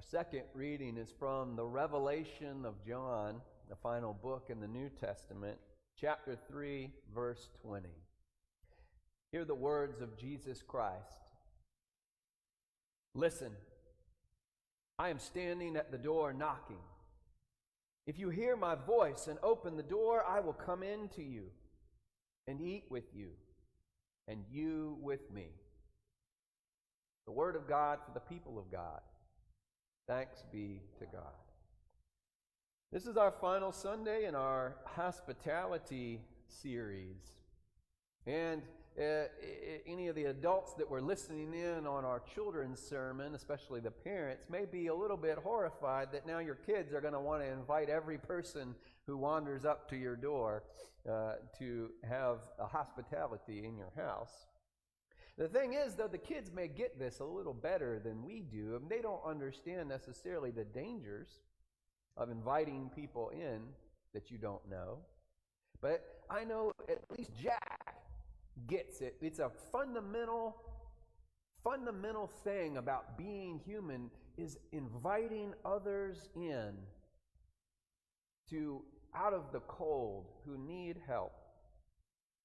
Our second reading is from the Revelation of John, the final book in the New Testament, chapter 3, verse 20. Hear the words of Jesus Christ. Listen, I am standing at the door knocking. If you hear my voice and open the door, I will come in to you and eat with you, and you with me. The Word of God for the people of God. Thanks be to God. This is our final Sunday in our hospitality series. And uh, any of the adults that were listening in on our children's sermon, especially the parents, may be a little bit horrified that now your kids are going to want to invite every person who wanders up to your door uh, to have a hospitality in your house. The thing is, though, the kids may get this a little better than we do, and they don't understand necessarily the dangers of inviting people in that you don't know. But I know at least Jack gets it. It's a fundamental, fundamental thing about being human is inviting others in to out of the cold who need help.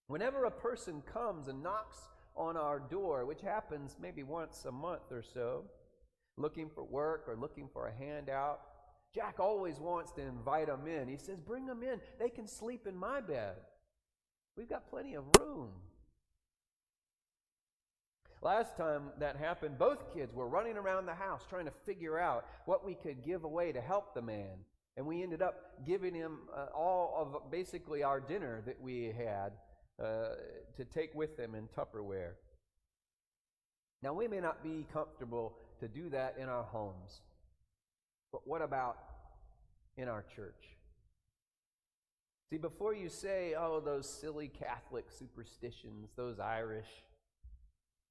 Whenever a person comes and knocks on our door, which happens maybe once a month or so, looking for work or looking for a handout, Jack always wants to invite them in. He says, Bring them in. They can sleep in my bed. We've got plenty of room. Last time that happened, both kids were running around the house trying to figure out what we could give away to help the man. And we ended up giving him uh, all of basically our dinner that we had uh, to take with them in Tupperware. Now, we may not be comfortable to do that in our homes, but what about in our church? See, before you say, oh, those silly Catholic superstitions, those Irish,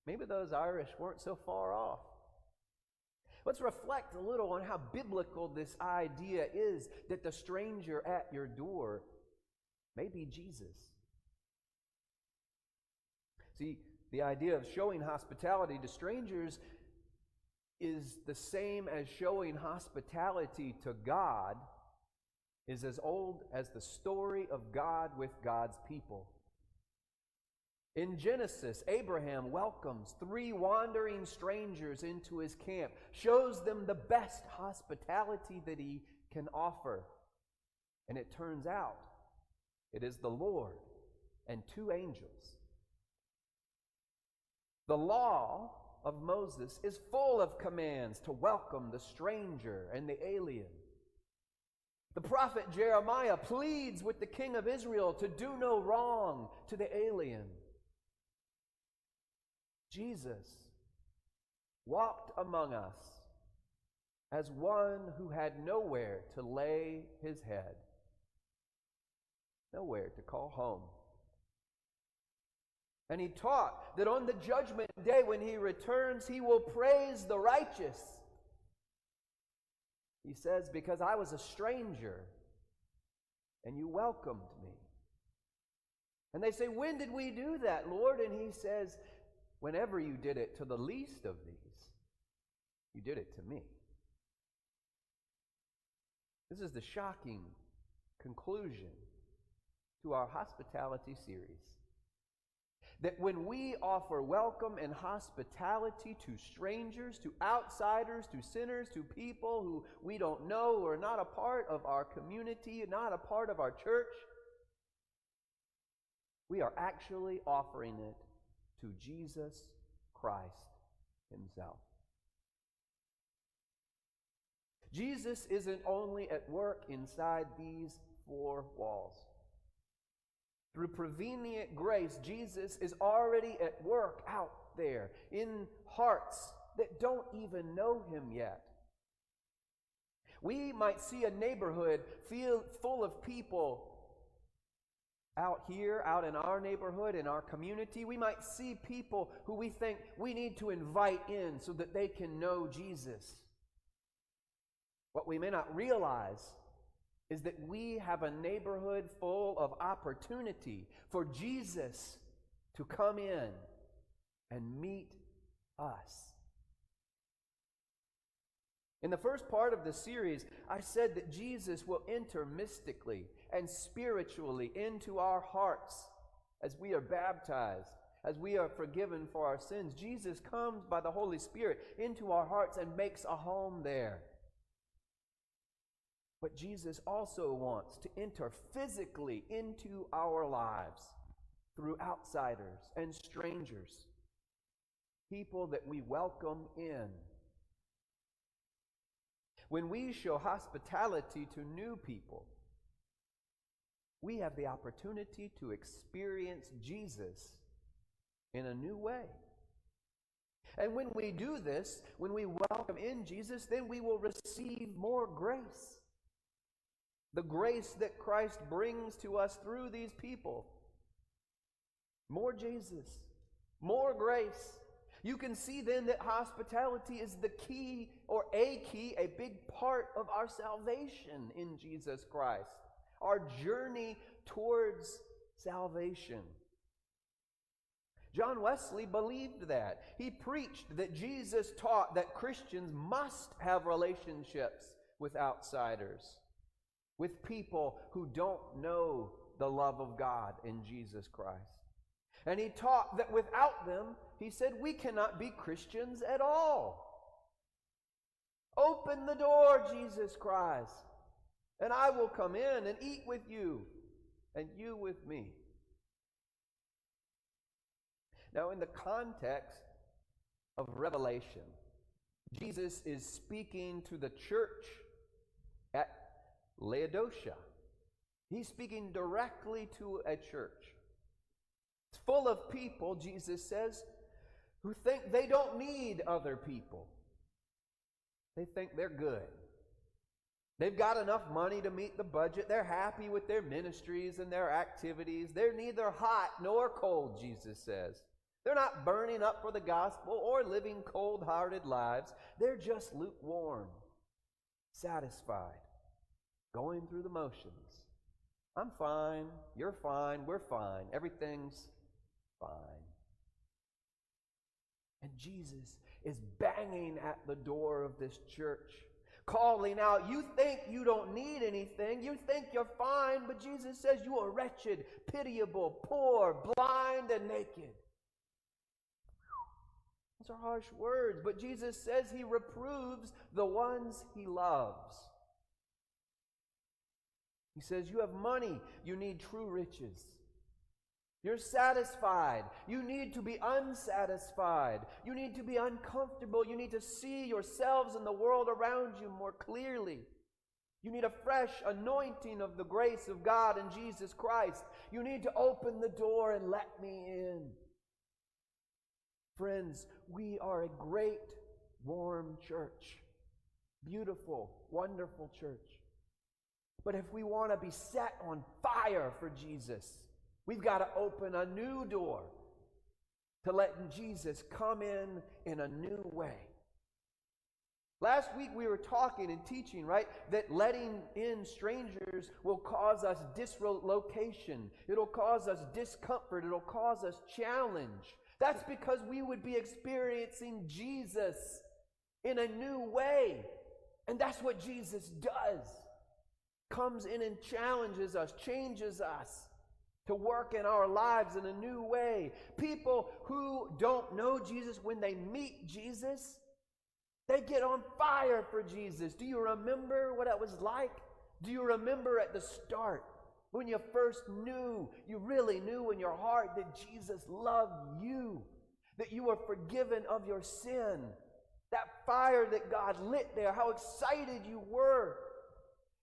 Maybe those Irish weren't so far off. Let's reflect a little on how biblical this idea is that the stranger at your door may be Jesus. See, the idea of showing hospitality to strangers is the same as showing hospitality to God, is as old as the story of God with God's people. In Genesis, Abraham welcomes three wandering strangers into his camp, shows them the best hospitality that he can offer. And it turns out it is the Lord and two angels. The law of Moses is full of commands to welcome the stranger and the alien. The prophet Jeremiah pleads with the king of Israel to do no wrong to the alien. Jesus walked among us as one who had nowhere to lay his head, nowhere to call home. And he taught that on the judgment day when he returns, he will praise the righteous. He says, Because I was a stranger and you welcomed me. And they say, When did we do that, Lord? And he says, Whenever you did it to the least of these, you did it to me. This is the shocking conclusion to our hospitality series. That when we offer welcome and hospitality to strangers, to outsiders, to sinners, to people who we don't know or are not a part of our community, not a part of our church, we are actually offering it to Jesus Christ Himself. Jesus isn't only at work inside these four walls. Through prevenient grace, Jesus is already at work out there in hearts that don't even know Him yet. We might see a neighborhood feel full of people out here, out in our neighborhood, in our community, we might see people who we think we need to invite in so that they can know Jesus. What we may not realize is that we have a neighborhood full of opportunity for Jesus to come in and meet us. In the first part of the series, I said that Jesus will enter mystically and spiritually into our hearts as we are baptized, as we are forgiven for our sins. Jesus comes by the Holy Spirit into our hearts and makes a home there. But Jesus also wants to enter physically into our lives through outsiders and strangers, people that we welcome in when we show hospitality to new people, we have the opportunity to experience Jesus in a new way. And when we do this, when we welcome in Jesus, then we will receive more grace. The grace that Christ brings to us through these people. More Jesus, more grace. You can see then that hospitality is the key or a key, a big part of our salvation in Jesus Christ, our journey towards salvation. John Wesley believed that. He preached that Jesus taught that Christians must have relationships with outsiders, with people who don't know the love of God in Jesus Christ. And he taught that without them, he said, we cannot be Christians at all. Open the door, Jesus Christ, and I will come in and eat with you, and you with me. Now, in the context of Revelation, Jesus is speaking to the church Laodicea. He's speaking directly to a church. It's full of people, Jesus says, who think they don't need other people. They think they're good. They've got enough money to meet the budget. They're happy with their ministries and their activities. They're neither hot nor cold, Jesus says. They're not burning up for the gospel or living cold hearted lives. They're just lukewarm, satisfied, going through the motions. I'm fine. You're fine. We're fine. Everything's fine. And Jesus is banging at the door of this church, calling out, You think you don't need anything. You think you're fine, but Jesus says you are wretched, pitiable, poor, blind, and naked. Those are harsh words, but Jesus says he reproves the ones he loves. He says, You have money, you need true riches. You're satisfied. You need to be unsatisfied. You need to be uncomfortable. You need to see yourselves and the world around you more clearly. You need a fresh anointing of the grace of God in Jesus Christ. You need to open the door and let me in. Friends, we are a great, warm church. Beautiful, wonderful church. But if we want to be set on fire for Jesus, We've got to open a new door to letting Jesus come in in a new way. Last week we were talking and teaching, right, that letting in strangers will cause us dislocation. It'll cause us discomfort. It'll cause us challenge. That's because we would be experiencing Jesus in a new way. And that's what Jesus does. Comes in and challenges us, changes us to work in our lives in a new way. People who don't know Jesus, when they meet Jesus, they get on fire for Jesus. Do you remember what it was like? Do you remember at the start when you first knew, you really knew in your heart that Jesus loved you, that you were forgiven of your sin? That fire that God lit there, how excited you were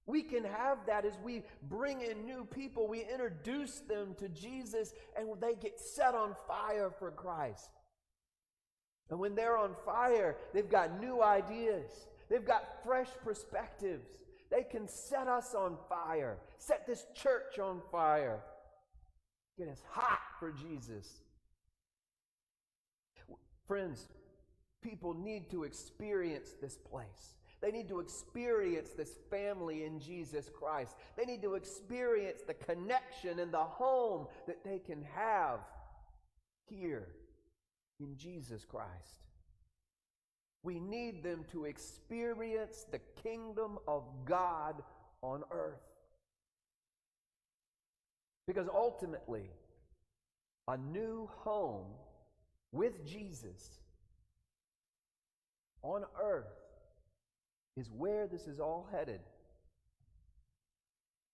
we can have that as we bring in new people, we introduce them to Jesus, and they get set on fire for Christ. And when they're on fire, they've got new ideas, they've got fresh perspectives. They can set us on fire, set this church on fire, get us hot for Jesus. Friends, people need to experience this place. They need to experience this family in Jesus Christ. They need to experience the connection and the home that they can have here in Jesus Christ. We need them to experience the kingdom of God on earth. Because ultimately, a new home with Jesus on earth is where this is all headed.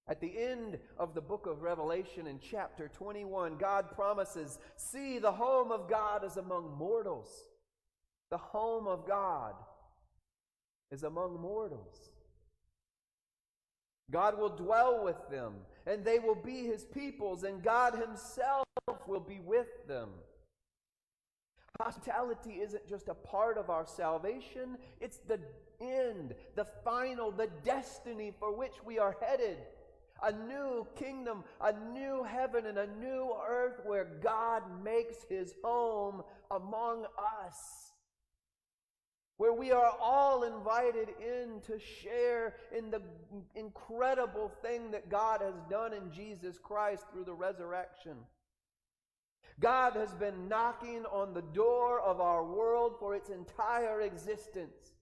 At the end of the book of Revelation in chapter 21, God promises, See, the home of God is among mortals. The home of God is among mortals. God will dwell with them, and they will be his peoples, and God himself will be with them. Hospitality isn't just a part of our salvation, it's the end, the final, the destiny for which we are headed. A new kingdom, a new heaven, and a new earth where God makes his home among us where we are all invited in to share in the incredible thing that God has done in Jesus Christ through the resurrection. God has been knocking on the door of our world for its entire existence.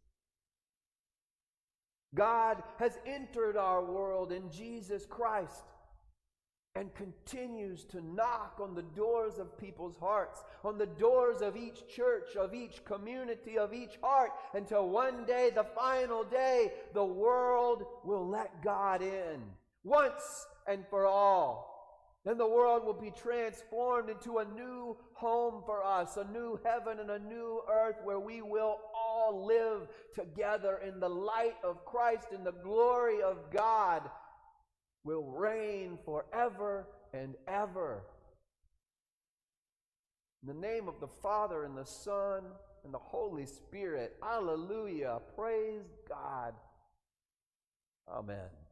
God has entered our world in Jesus Christ and continues to knock on the doors of people's hearts, on the doors of each church, of each community, of each heart, until one day, the final day, the world will let God in once and for all. Then the world will be transformed into a new home for us, a new heaven and a new earth where we will all live together in the light of Christ, in the glory of God will reign forever and ever. In the name of the Father and the Son and the Holy Spirit. Hallelujah. Praise God. Amen.